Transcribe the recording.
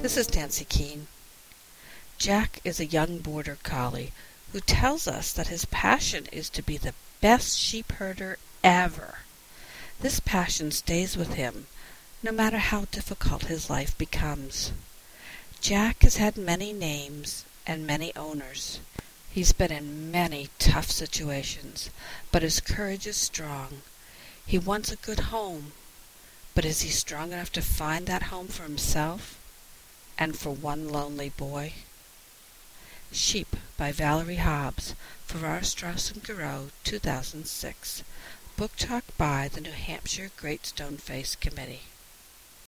This is Nancy Keene. Jack is a young border collie who tells us that his passion is to be the best sheep herder ever. This passion stays with him no matter how difficult his life becomes. Jack has had many names and many owners. He's been in many tough situations, but his courage is strong. He wants a good home, but is he strong enough to find that home for himself and for one lonely boy? Sheep by Valerie Hobbs, Farrar, Straus and Giroux, 2006. Book Talk by the New Hampshire Great Stone Face Committee.